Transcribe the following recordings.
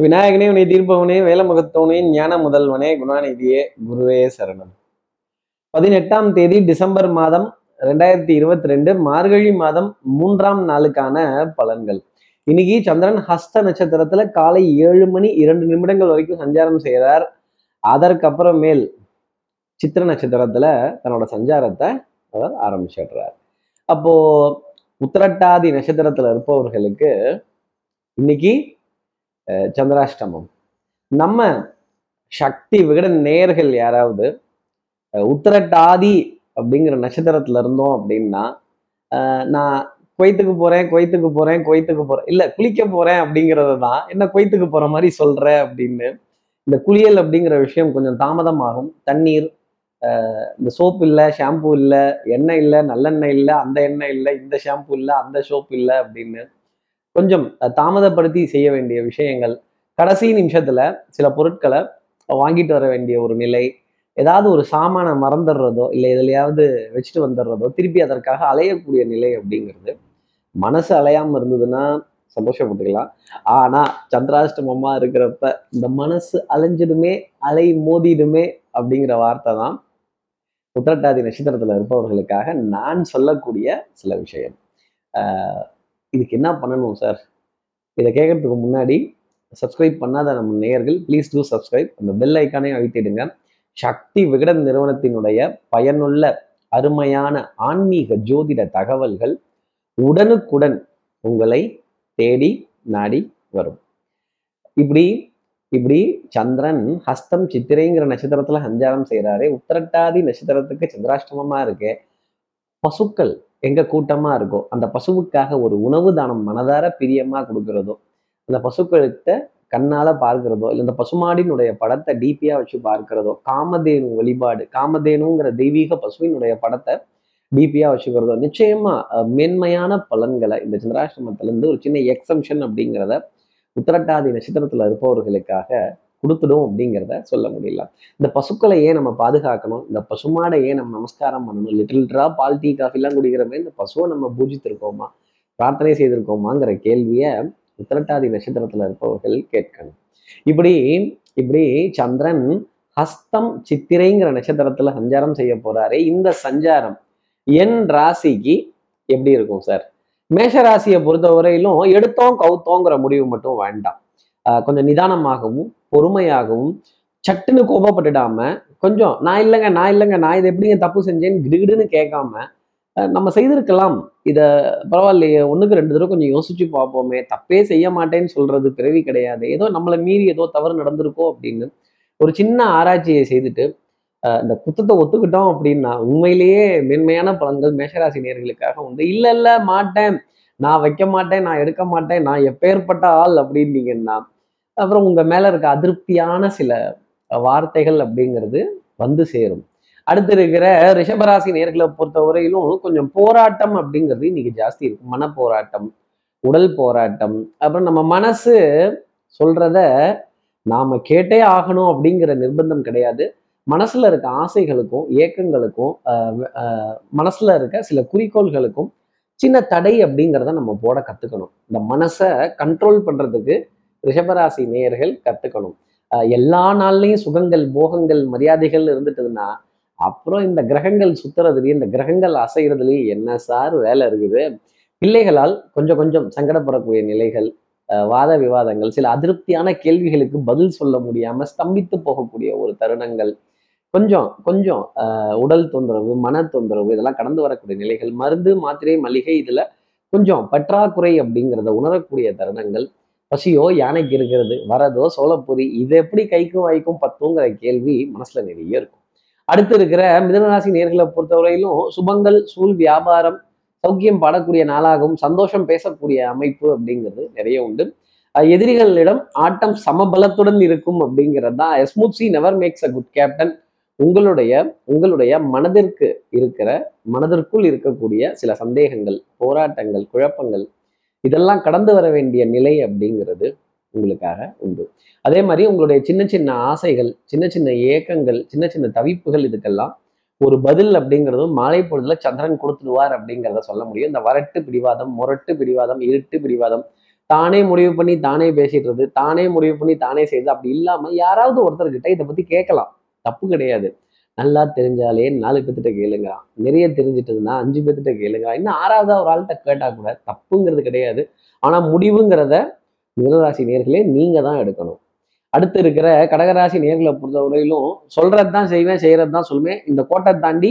விநாயகனே உன்னை தீர்ப்பவனே வேலமுகத்தவனே ஞான முதல்வனே குணாநிதியே குருவே சரணம். பதினெட்டாம் தேதி டிசம்பர் மாதம் ரெண்டாயிரத்தி இருபத்தி ரெண்டு மார்கழி மாதம் மூன்றாம் நாளுக்கான பலன்கள். இன்னைக்கு சந்திரன் ஹஸ்த நட்சத்திரத்துல காலை ஏழு மணி இரண்டு நிமிடங்கள் வரைக்கும் சஞ்சாரம் செய்கிறார் அதற்கப்புறமேல் சித்திர நட்சத்திரத்துல தன்னோட சஞ்சாரத்தை அவர் ஆரம்பிச்சிடுறார். அப்போ உத்திரட்டாதி நட்சத்திரத்துல இருப்பவர்களுக்கு இன்னைக்கு சந்திராஷ்டமம். நம்ம சக்தி விகட நேர்கள் யாராவது உத்தரட்டாதி அப்படிங்கிற நட்சத்திரத்துல இருந்தோம் அப்படின்னா நான் கொய்த்துக்கு போறேன் கொய்த்துக்கு போறேன் கொய்த்துக்கு போறேன். இல்ல குளிக்க போறேன் அப்படிங்கிறது தான் என்ன கொய்த்துக்கு போற மாதிரி சொல்ற அப்படின்னு. இந்த குளியல் அப்படிங்கிற விஷயம் கொஞ்சம் தாமதமாகும். தண்ணீர் இந்த சோப்பு இல்லை ஷாம்பு இல்லை எண்ணெய் இல்லை நல்லெண்ணெய் இல்லை அந்த எண்ணெய் இல்லை இந்த ஷாம்பு இல்லை அந்த சோப்பு இல்லை அப்படின்னு கொஞ்சம் தாமதப்படுத்தி செய்ய வேண்டிய விஷயங்கள். கடைசி நிமிஷத்துல சில பொருட்களை வாங்கிட்டு வர வேண்டிய ஒரு நிலை ஏதாவது ஒரு சாமானை மறந்துடுறதோ இல்லை எதுலையாவது வச்சுட்டு வந்துடுறதோ திருப்பி அதற்காக அலையக்கூடிய நிலை அப்படிங்கிறது மனசு அலையாம இருந்ததுன்னா சந்தோஷப்பட்டுக்கலாம். ஆனா சந்திராஷ்டமமா இருக்கிறப்ப இந்த மனசு அலைஞ்சிடுமே அலை மோதிடுமே அப்படிங்கிற வார்த்தை தான் உத்திரட்டாதி நட்சத்திரத்துல இருப்பவர்களுக்காக நான் சொல்லக்கூடிய சில விஷயம். இதுக்கு என்ன பண்ணணும் சார் இதை கேட்கறதுக்கு முன்னாடி சப்ஸ்கிரைப் பண்ணாத நம்ம நேயர்கள் ப்ளீஸ் டூ சப்ஸ்கிரைப் அந்த பெல் ஐக்கானே அழுத்திடுங்க சக்தி விகடன் நிறுவனத்தினுடைய பயனுள்ள அருமையான ஆன்மீக ஜோதிட தகவல்கள் உடனுக்குடன் உங்களை தேடி நாடி வரும். இப்படி இப்படி சந்திரன் ஹஸ்தம் சித்திரைங்கிற நட்சத்திரத்துல சஞ்சாரம் செய்கிறாரு உத்திரட்டாதி நட்சத்திரத்துக்கு சந்திராஷ்டமமா இருக்கு. பசுக்கள் எங்க கூட்டமா இருக்கோ அந்த பசுவுக்காக ஒரு உணவு தானம் மனதார பிரியமா கொடுக்கறதோ அந்த பசுக்கள்கிட்ட கண்ணால பார்க்கிறதோ இல்லை இந்த பசுமாடினுடைய படத்தை டிபியா வச்சு பார்க்கிறதோ காமதேனு வழிபாடு காமதேனுங்கிற தெய்வீக பசுவினுடைய படத்தை டிபியா வச்சுக்கிறதோ நிச்சயமா மேன்மையான பலன்களை இந்த சந்திராசிரமத்திலேருந்து ஒரு சின்ன எக்ஸம்ஷன் அப்படிங்கிறத உத்திரட்டாதி நட்சத்திரத்துல இருப்பவர்களுக்காக கொடுத்துடும் அப்படிங்கிறத சொல்ல முடியல. இந்த பசுக்களை ஏன் நம்ம பாதுகாக்கணும். இந்த பசுமாடை ஏன் நம்ம நமஸ்காரம் பண்ணணும். லிட்டில் லிட்டரா பால் டீ காஃபிலாம் குடிக்கிறமே இந்த பசுவை நம்ம பூஜித்திருக்கோமா? பிரார்த்தனை செய்திருக்கோமாங்கிற கேள்வியை உத்திரட்டாதி நட்சத்திரத்துல இருப்பவர்கள் கேட்கணும். இப்படி இப்படி சந்திரன் ஹஸ்தம் சித்திரைங்கிற நட்சத்திரத்துல சஞ்சாரம் செய்ய போறாரு. இந்த சஞ்சாரம் என் ராசிக்கு எப்படி இருக்கும் சார்? மேஷ ராசியை பொறுத்த வரையிலும் எடுத்தோம் கவுத்தோங்கிற முடிவு மட்டும் வேண்டாம். கொஞ்சம் நிதானமாகவும் பொறுமையாகவும் சட்டுன்னு கோபப்பட்டுடாம கொஞ்சம் நான் இல்லைங்க நான் இல்லைங்க நான் இதை எப்படிங்க தப்பு செஞ்சேன்னு கிடுகிடுன்னு கேட்காம நம்ம செய்திருக்கலாம். இதை பரவாயில்லையே ஒன்றுக்கு ரெண்டு தடவை கொஞ்சம் யோசிச்சு பார்ப்போமே தப்பே செய்ய மாட்டேன்னு சொல்றது பிறவி கிடையாது. ஏதோ நம்மளை மீறி ஏதோ தவறு நடந்திருக்கோ அப்படின்னு ஒரு சின்ன ஆராய்ச்சியை செய்துட்டு இந்த குத்தத்தை ஒத்துக்கிட்டோம் அப்படின்னா உண்மையிலேயே மென்மையான பலன்கள் மேஷராசி நேர்களுக்காக உண்டு. இல்லை இல்லை மாட்டேன். நான் வைக்க மாட்டேன் நான் எடுக்க மாட்டேன் நான் எப்பேற்பட்ட ஆள் அப்படின்னீங்கன்னா அப்புறம் உங்க மேல இருக்க அதிருப்தியான சில வார்த்தைகள் அப்படிங்கிறது வந்து சேரும். அடுத்து இருக்கிற ரிஷபராசி நேர்களை பொறுத்த வரையிலும் கொஞ்சம் போராட்டம் அப்படிங்கிறது இன்னைக்கு ஜாஸ்தி இருக்கும் மன போராட்டம் உடல் போராட்டம் அப்புறம் நம்ம மனசு சொல்றத நாம கேட்டே ஆகணும் அப்படிங்கிற நிர்பந்தம் கிடையாது. மனசுல இருக்க ஆசைகளுக்கும் ஏக்கங்களுக்கும் மனசுல இருக்க சில குறிக்கோள்களுக்கும் சின்ன தடை அப்படிங்கிறத நம்ம போட கத்துக்கணும். இந்த மனசை கண்ட்ரோல் பண்றதுக்கு ரிஷபராசி நேயர்கள் கத்துக்கணும். எல்லா நாள்லையும் சுகங்கள் போகங்கள் மரியாதைகள் இருந்துட்டுதுன்னா அப்புறம் இந்த கிரகங்கள் சுத்துறதுலயும் இந்த கிரகங்கள் அசைகிறதுலயும் என்ன சார் வேலை இருக்குது? பிள்ளைகளால் கொஞ்சம் கொஞ்சம் சங்கடப்படக்கூடிய நிலைகள் வாத விவாதங்கள் சில அதிருப்தியான கேள்விகளுக்கு பதில் சொல்ல முடியாம ஸ்தம்பித்து போகக்கூடிய ஒரு தருணங்கள் கொஞ்சம் கொஞ்சம் உடல் தொந்தரவு மன தொந்தரவு இதெல்லாம் கடந்து வரக்கூடிய நிலைகள் மருந்து மாத்திரை மளிகை இதுல கொஞ்சம் பற்றாக்குறை அப்படிங்கிறத உணரக்கூடிய தருணங்கள் பசியோ யானைக்கு இருக்கிறது? வரதோ சோளப்பொறி இது எப்படி கைக்கும் வாய்க்கும் பத்துங்கிற கேள்வி மனசுல நிறைய இருக்கும். அடுத்து இருக்கிற மிதனராசி நேர்களை பொறுத்தவரையிலும் சுபங்கள் சூழ் வியாபாரம் சௌக்கியம் பாடக்கூடிய நாளாகவும் சந்தோஷம் பேசக்கூடிய அமைப்பு அப்படிங்கிறது நிறைய உண்டு. எதிரிகளிடம் ஆட்டம் சமபலத்துடன் இருக்கும் அப்படிங்கிறது தான். Smooth sea never makes a good captain உங்களுடைய உங்களுடைய மனதிற்கு இருக்கிற மனதிற்குள் இருக்கக்கூடிய சில சந்தேகங்கள் போராட்டங்கள் குழப்பங்கள் இதெல்லாம் கடந்து வர வேண்டிய நிலை அப்படிங்கிறது உங்களுக்காக உண்டு. அதே மாதிரி உங்களுடைய சின்ன சின்ன ஆசைகள் சின்ன சின்ன ஏக்கங்கள் சின்ன சின்ன தவிப்புகள் இதுக்கெல்லாம் ஒரு பதில் அப்படிங்கிறதும் மாலை பொழுதுல சந்திரன் கொடுத்துடுவார் அப்படிங்கிறத சொல்ல முடியும். இந்த வரட்டு பிடிவாதம் முரட்டு பிடிவாதம் இருட்டு பிடிவாதம் தானே முடிவு பண்ணி தானே பேசிடுறது தானே முடிவு பண்ணி தானே செய்யுது அப்படி இல்லாம யாராவது ஒருத்தர்கிட்ட இதை பத்தி கேட்கலாம். தப்பு கிடையாது. நல்லா தெரிஞ்சாலே நாலு பேர்த்திட்ட கேளுங்கிறான் நிறைய தெரிஞ்சிட்டதுன்னா அஞ்சு பேர்த்திட்ட கேளுங்கிறான் இன்னும் ஆறாவதா ஒரு ஆள்கிட்ட கேட்டால் கூட தப்புங்கிறது கிடையாது. ஆனால் முடிவுங்கிறத மிதனராசி நேர்களே நீங்கள் தான் எடுக்கணும். அடுத்து இருக்கிற கடகராசி நேர்களை பொறுத்தவரையிலும் சொல்றது தான் செய்வேன் செய்கிறது தான் சொல்லுவேன் இந்த கோட்டை தாண்டி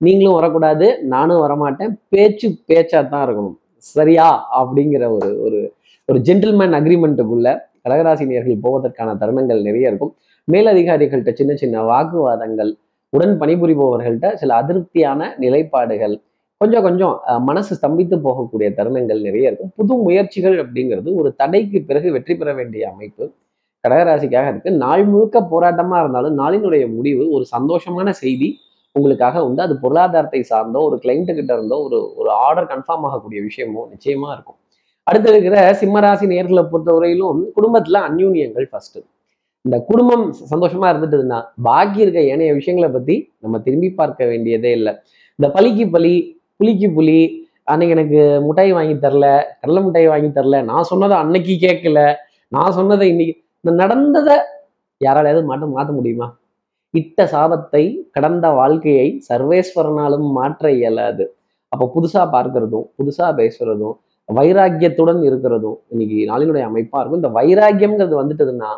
நீங்களும் வரக்கூடாது நானும் வரமாட்டேன். பேச்சு பேச்சா தான் இருக்கணும். சரியா? அப்படிங்கிற ஒரு ஒரு ஒரு ஜென்டில்மேன் அக்ரிமெண்ட்டுக்குள்ள கடகராசி நேர்கள் போவதற்கான தருணங்கள் நிறைய இருக்கும். மேலதிகாரிகள்கிட்ட சின்ன சின்ன வாக்குவாதங்கள் உடன் பணிபுரிபவர்கள்ட்ட சில அதிருப்தியான நிலைப்பாடுகள். கொஞ்சம் கொஞ்சம் மனசு ஸ்தம்பித்து போகக்கூடிய தருணங்கள் நிறைய இருக்கும். புது முயற்சிகள் அப்படிங்கிறது ஒரு தடைக்கு பிறகு வெற்றி பெற வேண்டிய அமைப்பு. கடகராசிக்காக இருக்கு. நாள் முழுக்க போராட்டமா இருந்தாலும் நாளினுடைய முடிவு ஒரு சந்தோஷமான செய்தி உங்களுக்காக உண்டு. அது பொருளாதாரத்தை சார்ந்தோ ஒரு கிளைண்ட்டு கிட்ட இருந்தோ ஒரு ஒரு ஆர்டர் கன்ஃபார்ம் ஆகக்கூடிய விஷயமோ நிச்சயமா இருக்கும். அடுத்து இருக்கிற சிம்மராசி நேர்களை பொறுத்தவரையிலும் குடும்பத்துல அந்யூன்யங்கள் ஃபர்ஸ்ட் இந்த குடும்பம் சந்தோஷமா இருந்துட்டுதுன்னா பாக்கி இருக்க ஏனைய விஷயங்களை பத்தி நம்ம திரும்பி பார்க்க வேண்டியதே இல்லை. இந்த பலிக்கு பலி புலிக்கு புலி அன்னைக்கு எனக்கு முட்டாய் வாங்கி தரல கடலை முட்டாய் வாங்கி தரல நான் சொன்னதை அன்னைக்கு கேட்கல நான் சொன்னதை இன்னைக்கு இந்த நடந்ததை யாராலையாவது மாட்ட மாற்ற முடியுமா? இட்ட சாபத்தை கடந்த வாழ்க்கையை சர்வேஸ்வரனாலும் மாற்ற இயலாது. அப்போ புதுசா பார்க்கறதும் புதுசா பேசுறதும் வைராக்கியத்துடன் இருக்கிறதும் இன்னைக்கு நாளினுடைய அமைப்பா இருக்கும். இந்த வைராக்கியம்ங்கிறது வந்துட்டதுன்னா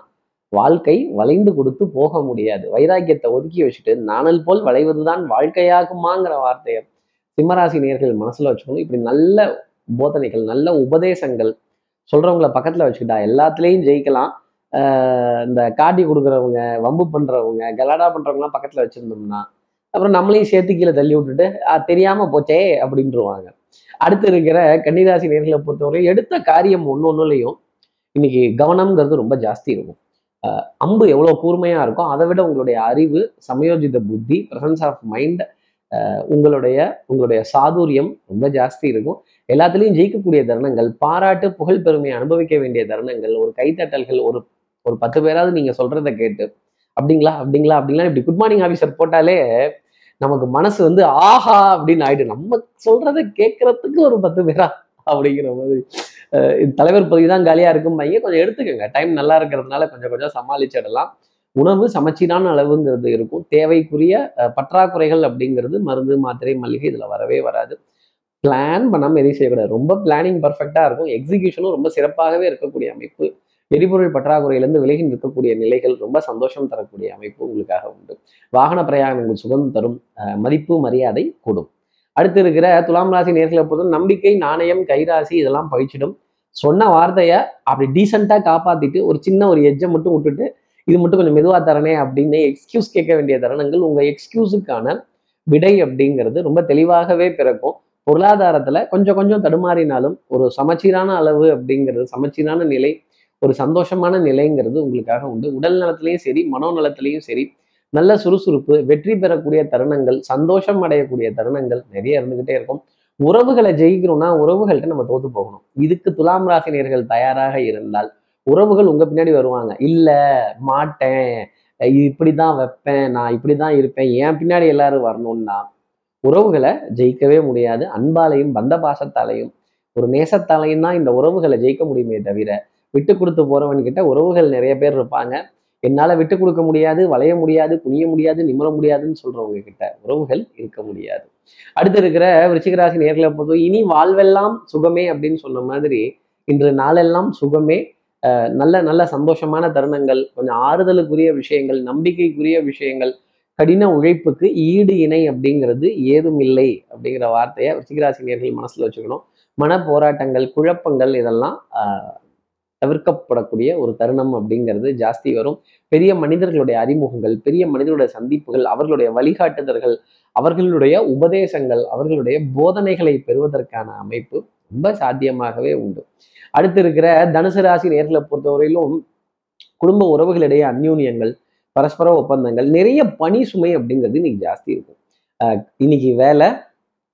வாழ்க்கை வளைந்து கொடுத்து போக முடியாது. வைராக்கியத்தை ஒதுக்கி வச்சுட்டு நானல் போல் வளைவதுதான் வாழ்க்கையாகுமாங்கிற வார்த்தையை சிம்மராசி நேர்கள் மனசுல வச்சுக்கணும். இப்படி நல்ல போதனைகள் நல்ல உபதேசங்கள் சொல்றவங்கள பக்கத்துல வச்சுக்கிட்டா எல்லாத்துலேயும் ஜெயிக்கலாம். ஆஹ் இந்த காட்டி கொடுக்குறவங்க வம்பு பண்றவங்க கலாடா பண்றவங்கலாம் பக்கத்துல வச்சிருந்தோம்னா அப்புறம் நம்மளையும் சேர்த்து கீழே தள்ளி விட்டுட்டு தெரியாம போச்சே அப்படின்ட்டுருவாங்க அடுத்து இருக்கிற கன்னிராசி நேர்களை பொறுத்தவரை எடுத்த காரியம் ஒன்று ஒன்றுலையும் இன்னைக்கு கவனம்ங்கிறது ரொம்ப ஜாஸ்தி இருக்கும். அம்பு எவ்வளோ கூர்மையா இருக்கும் அதை விட உங்களுடைய அறிவு சமயோஜித புத்தி ப்ரசன்ஸ் ஆஃப் மைண்ட் உங்களுடைய உங்களுடைய சாதுரியம் ரொம்ப ஜாஸ்தி இருக்கும். எல்லாத்துலேயும் ஜெயிக்கக்கூடிய தருணங்கள் பாராட்டு புகழ் பெருமையை அனுபவிக்க வேண்டிய தருணங்கள் ஒரு கைத்தட்டல்கள் ஒரு ஒரு பத்து பேராவது நீங்க சொல்கிறத கேட்டு அப்படிங்களா அப்படிங்களா அப்படிங்களா? இப்படி குட் மார்னிங் ஆஃபீஸர் போட்டாலே நமக்கு மனசு வந்து ஆஹா! அப்படின்னு ஆயிட்டு நம்ம சொல்றத கேட்கறதுக்கு ஒரு பத்து பேரா அப்படிங்கிற மாதிரி. தலைவர் பதவி தான் காலியா இருக்கும் பையன். கொஞ்சம் எடுத்துக்கோங்க. டைம் நல்லா இருக்கிறதுனால கொஞ்சம் கொஞ்சம் சமாளிச்சிடலாம் உணவு சமச்சீரான அளவுங்கிறது இருக்கும். தேவைக்குரிய அஹ், பற்றாக்குறைகள் அப்படிங்கிறது மருந்து மாத்திரை மளிகை இதுல வரவே வராது. பிளான் பண்ணாமல் எதையும் செய்யக்கூடாது. ரொம்ப பிளானிங் பர்ஃபெக்டாக இருக்கும். எக்ஸிகியூஷனும் ரொம்ப சிறப்பாகவே இருக்கக்கூடிய அமைப்பு. எரிபொருள் பற்றாக்குறையிலிருந்து விலகி நிற்கக்கூடிய நிலைகள் ரொம்ப சந்தோஷம் தரக்கூடிய அமைப்பு உங்களுக்காக உண்டு. வாகன பிரயாணங்கள் சுகம் தரும் அஹ், மதிப்பு மரியாதை கூடும். அடுத்து இருக்கிற துலாம் ராசி நேர்களை பொறுத்த நம்பிக்கை நாணயம் கைராசி இதெல்லாம் பழிச்சிடும். சொன்ன வார்த்தையை அப்படி டீசெண்டாக காப்பாற்றிட்டு ஒரு சின்ன ஒரு எஜ்ஜை மட்டும் விட்டுட்டு இது மட்டும் கொஞ்சம் மெதுவாக தரனே அப்படின்னு எக்ஸ்கியூஸ் கேட்க வேண்டிய தருணங்கள் உங்கள் எக்ஸ்கியூஸுக்கான விடை அப்படிங்கிறது ரொம்ப தெளிவாகவே பிறக்கும். பொருளாதாரத்தில் கொஞ்சம் கொஞ்சம் தடுமாறினாலும் ஒரு சமச்சீரான அளவு அப்படிங்கிறது சமச்சீரான நிலை ஒரு சந்தோஷமான நிலைங்கிறது உங்களுக்காக உண்டு. உடல் நலத்திலையும் சரி மனோநலத்திலையும் சரி நல்ல சுறுசுறுப்பு வெற்றி பெறக்கூடிய தருணங்கள் சந்தோஷம் அடையக்கூடிய தருணங்கள் நிறைய இருந்துகிட்டே இருக்கும். உறவுகளை ஜெயிக்கணும்னா உறவுகள்கிட்ட நம்ம தோத்து போகணும். இதுக்கு துலாம் ராசினியர்கள் தயாராக இருந்தால் உறவுகள் உங்க பின்னாடி வருவாங்க. இல்ல மாட்டேன். இப்படிதான் வைப்பேன். நான் இப்படிதான் இருப்பேன். என் பின்னாடி எல்லாரும் வரணும்னா உறவுகளை ஜெயிக்கவே முடியாது. அன்பாலையும் பந்த பாசத்தாலையும் ஒரு நேசத்தாலையும் தான் இந்த உறவுகளை ஜெயிக்க முடியுமே தவிர விட்டு கொடுத்து போறவன்கிட்ட உறவுகள் நிறைய பேர் இருப்பாங்க. என்னால விட்டு கொடுக்க முடியாது வளைய முடியாது குனிய முடியாது நிமிர முடியாதுன்னு சொல்றவங்க கிட்ட உறவுகள் இருக்க முடியாது. அடுத்து இருக்கிற விருச்சிகராசி நேர்களை பொறுத்தவரை இனி வாழ்வெல்லாம் சுகமே அப்படின்னு சொன்ன மாதிரி இன்று நாளெல்லாம் சுகமே. அஹ் நல்ல நல்ல சந்தோஷமான தருணங்கள் கொஞ்சம் ஆறுதலுக்குரிய விஷயங்கள் நம்பிக்கைக்குரிய விஷயங்கள் கடின உழைப்புக்கு ஈடு இணை அப்படிங்கிறது ஏதும் இல்லை அப்படிங்கிற வார்த்தையை விருச்சிகராசி நேர்கள் மனசுல வச்சுக்கணும். மன போராட்டங்கள் குழப்பங்கள் இதெல்லாம் ஆஹ் தவிர்க்கப்படக்கூடிய ஒரு தருணம் அப்படிங்கிறது ஜாஸ்தி வரும். பெரிய மனிதர்களுடைய அறிமுகங்கள் பெரிய மனிதர்களுடைய சந்திப்புகள் அவர்களுடைய வழிகாட்டுதல்கள் அவர்களுடைய உபதேசங்கள் அவர்களுடைய போதனைகளை பெறுவதற்கான அமைப்பு ரொம்ப சாத்தியமாகவே உண்டு. அடுத்து இருக்கிற தனுசு ராசி நேர்களை பொறுத்தவரையிலும் குடும்ப உறவுகளிடையே அந்யூன்யங்கள் பரஸ்பர ஒப்பந்தங்கள் நிறைய பணி சுமை அப்படிங்கிறது இன்னைக்கு ஜாஸ்தி இருக்கும். இன்னைக்கு வேலை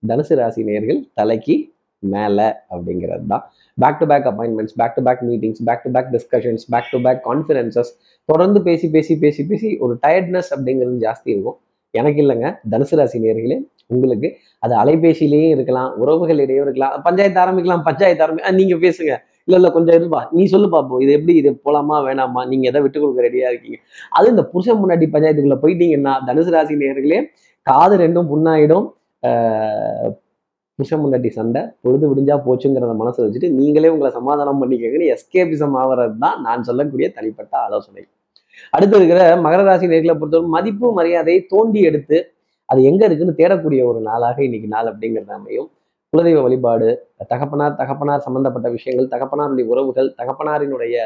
தனுசு ராசி நேர்கள் தலைக்கு மேலே அப்படிங்கிறது தான். Back to back appointments back to back meetings back to back discussions back to back conferences தொடர்ந்து பேசி பேசி பேசி பேசி ஒரு டயர்ட்னஸ் அப்படிங்கிறது ஜாஸ்தி இருக்கும். எனக்கு இல்லைங்க. தனுசு ராசி நேர்களே உங்களுக்கு அது அலைபேசியிலேயும் இருக்கலாம் உறவுகளிடையே இருக்கலாம் பஞ்சாயத்து ஆரம்பிக்கலாம் பஞ்சாயத்து ஆரம்பி நீங்கள் பேசுங்க. இல்லை இல்லை கொஞ்சம் இருப்பா. நீ சொல்லு பார்ப்போம் இது எப்படி? இது போலாமா வேணாமா? நீங்கள் எதை விட்டு கொடுக்க ரெடியாக இருக்கீங்க? அது இந்த புருஷன் முன்னாடி பஞ்சாயத்துக்குள்ளே போயிட்டீங்கன்னா தனுசு ராசி நேர்களே காது ரெண்டும் புண்ணாயிடும். புருஷன் முன்னாடி சண்டை பொழுது விடிஞ்சா போச்சுங்கிறத மனசை வச்சுட்டு நீங்களே உங்களை சமாதானம் பண்ணிக்கங்கன்னு எஸ்கேபிசம் ஆகிறது தான் நான் சொல்லக்கூடிய தனிப்பட்ட ஆலோசனை. அடுத்து இருக்கிற மகர ராசி நேர்களை பொறுத்தவரை மதிப்பு மரியாதையை தோண்டி எடுத்து அது எங்க இருக்குன்னு தேடக்கூடிய ஒரு நாளாக இன்னைக்கு நாள் அப்படிங்கிறது அமையும். குலதெய்வ வழிபாடு தகப்பனார் தகப்பனார் சம்பந்தப்பட்ட விஷயங்கள் தகப்பனாருடைய உறவுகள் தகப்பனாரினுடைய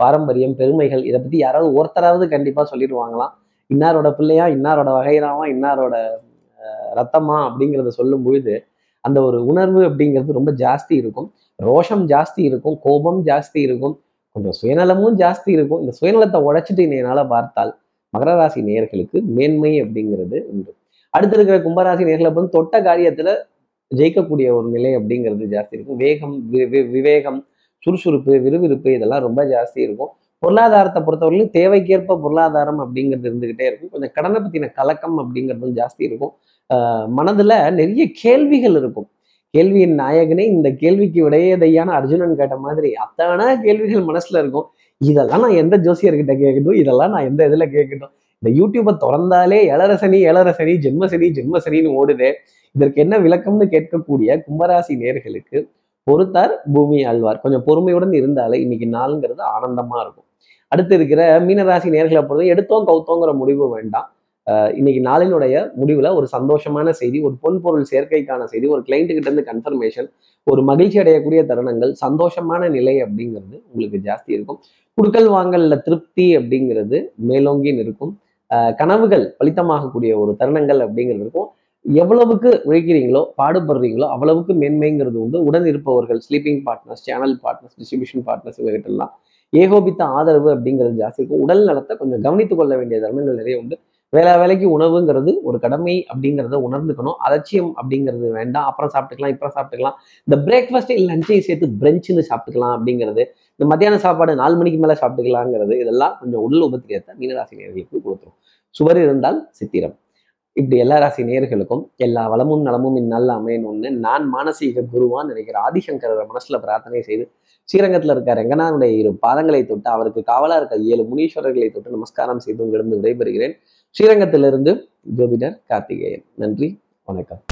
பாரம்பரியம் பெருமைகள் இதை பத்தி யாராவது ஒருத்தராவது கண்டிப்பா சொல்லிடுவாங்களாம். இன்னாரோட பிள்ளையா இன்னாரோட வகைராவா இன்னாரோட அஹ், ரத்தமா அப்படிங்கிறத சொல்லும் பொழுது அந்த ஒரு உணர்வு அப்படிங்கிறது ரொம்ப ஜாஸ்தி இருக்கும். ரோஷம் ஜாஸ்தி இருக்கும் கோபம் ஜாஸ்தி இருக்கும் கொஞ்சம் சுயநலமும் ஜாஸ்தி இருக்கும். இந்த சுயநலத்தை உடைச்சிட்டு என்னால் பார்த்தால் மகர ராசி நேயர்களுக்கு மேன்மை அப்படிங்கிறது உண்டு. அடுத்து இருக்கிற கும்பராசி நேர்களை வந்து தொட்ட காரியத்துல ஜெயிக்கக்கூடிய ஒரு நிலை அப்படிங்கிறது ஜாஸ்தி இருக்கும். வேகம் வி- விவேகம் சுறுசுறுப்பு விறுவிறுப்பு இதெல்லாம் ரொம்ப ஜாஸ்தி இருக்கும். பொருளாதாரத்தை பொறுத்தவரையிலும் தேவைக்கேற்ப பொருளாதாரம் அப்படிங்கிறது இருந்துகிட்டே இருக்கும். கொஞ்சம் கடனை பற்றின கலக்கம் அப்படிங்கிறதும் ஜாஸ்தி இருக்கும். மனதில் நிறைய கேள்விகள் இருக்கும். கேள்வியின் நாயகனே இந்த கேள்விக்கு விடையதையான அர்ஜுனன் கேட்ட மாதிரி அத்தனை கேள்விகள் மனசில் இருக்கும். இதெல்லாம் நான் எந்த ஜோசியர்கிட்ட கேட்கட்டும் இதெல்லாம் நான் எந்த இதில் கேட்கட்டும். இந்த யூடியூப்பை திறந்தாலே ஏழரசனி ஏழரசனி ஜென்மசனி ஜென்மசனின்னு ஓடுது. இதற்கு என்ன விளக்கம்னு கேட்கக்கூடிய கும்பராசி நேர்களுக்கு பொறுத்தார் பூமி ஆழ்வார் கொஞ்சம் பொறுமையுடன் இருந்தாலே இன்னைக்கு நாளுங்கிறது ஆனந்தமா இருக்கும். அடுத்து இருக்கிற மீனராசி நேர்களை பொறுத்த எடுத்தோம் கவுத்தோங்கிற முடிவு வேண்டாம். இன்னைக்கு நாளினுடைய முடிவுல ஒரு சந்தோஷமான செய்தி ஒரு பொன் பொருள் சேர்க்கைக்கான செய்தி ஒரு கிளைண்ட்டு கிட்ட இருந்து கன்ஃபர்மேஷன் ஒரு மகிழ்ச்சி அடையக்கூடிய தருணங்கள் சந்தோஷமான நிலை அப்படிங்கிறது உங்களுக்கு ஜாஸ்தி இருக்கும். குடுக்கல் வாங்கல்ல திருப்தி அப்படிங்கிறது மேலோங்கி நிற்கும். ஆஹ் கனவுகள் பலித்தமாகக்கூடிய ஒரு தருணங்கள் அப்படிங்கிறது இருக்கும். எவ்வளவுக்கு உழைக்கிறீங்களோ பாடுபடுறீங்களோ அவ்வளவுக்கு மேன்மைங்கிறது உண்டு. உடன் இருப்பவர்கள் sleeping partners channel partners distribution partners இவங்ககிட்டலாம் ஏகோபித்த ஆதரவு அப்படிங்கிறது ஜாஸ்தி இருக்கும். உடல் நலத்தை கொஞ்சம் கவனித்துக் கொள்ள வேண்டிய தருணங்கள் நிறைய உண்டு. வேலை வேலைக்கு உணவுங்கிறது ஒரு கடமை அப்படிங்கிறத உணர்ந்துக்கணும். அலட்சியம் அப்படிங்கிறது வேண்டாம். அப்புறம் சாப்பிட்டுக்கலாம் இப்புறம் சாப்பிட்டுக்கலாம். இந்த பிரேக்ஃபாஸ்ட் லஞ்சையும் சேர்த்து பிரெஞ்சுன்னு சாப்பிட்டுக்கலாம் அப்படிங்கிறது. இந்த மத்தியான சாப்பாடு நாலு மணிக்கு மேலே சாப்பிட்டுக்கலாங்கிறது இதெல்லாம் கொஞ்சம் உடல் உபத்திரியத்தை மீனராசி நேர்களுக்கு கொடுத்துரும். சுவர் இருந்தால் சித்திரம். இப்படி எல்லா ராசி நேர்களுக்கும் எல்லா வளமும் நலமும் இந்நாளில் அமையணும்னு நான் மானசீக குருவான் நினைக்கிற ஆதிசங்கரரை மனசுல பிரார்த்தனை செய்து ஸ்ரீரங்கத்தில் இருக்க ரங்கனாருடைய இரு பாதங்களை தொட்டு அவருக்கு காவலா இருக்க ஏழு முனீஸ்வரர்களை தொட்டு நமஸ்காரம் செய்து உங்களிடம் விடைபெறுகிறேன். ஸ்ரீரங்கத்திலிருந்து ஜோதிடர் கார்த்திகேயன். நன்றி வணக்கம்.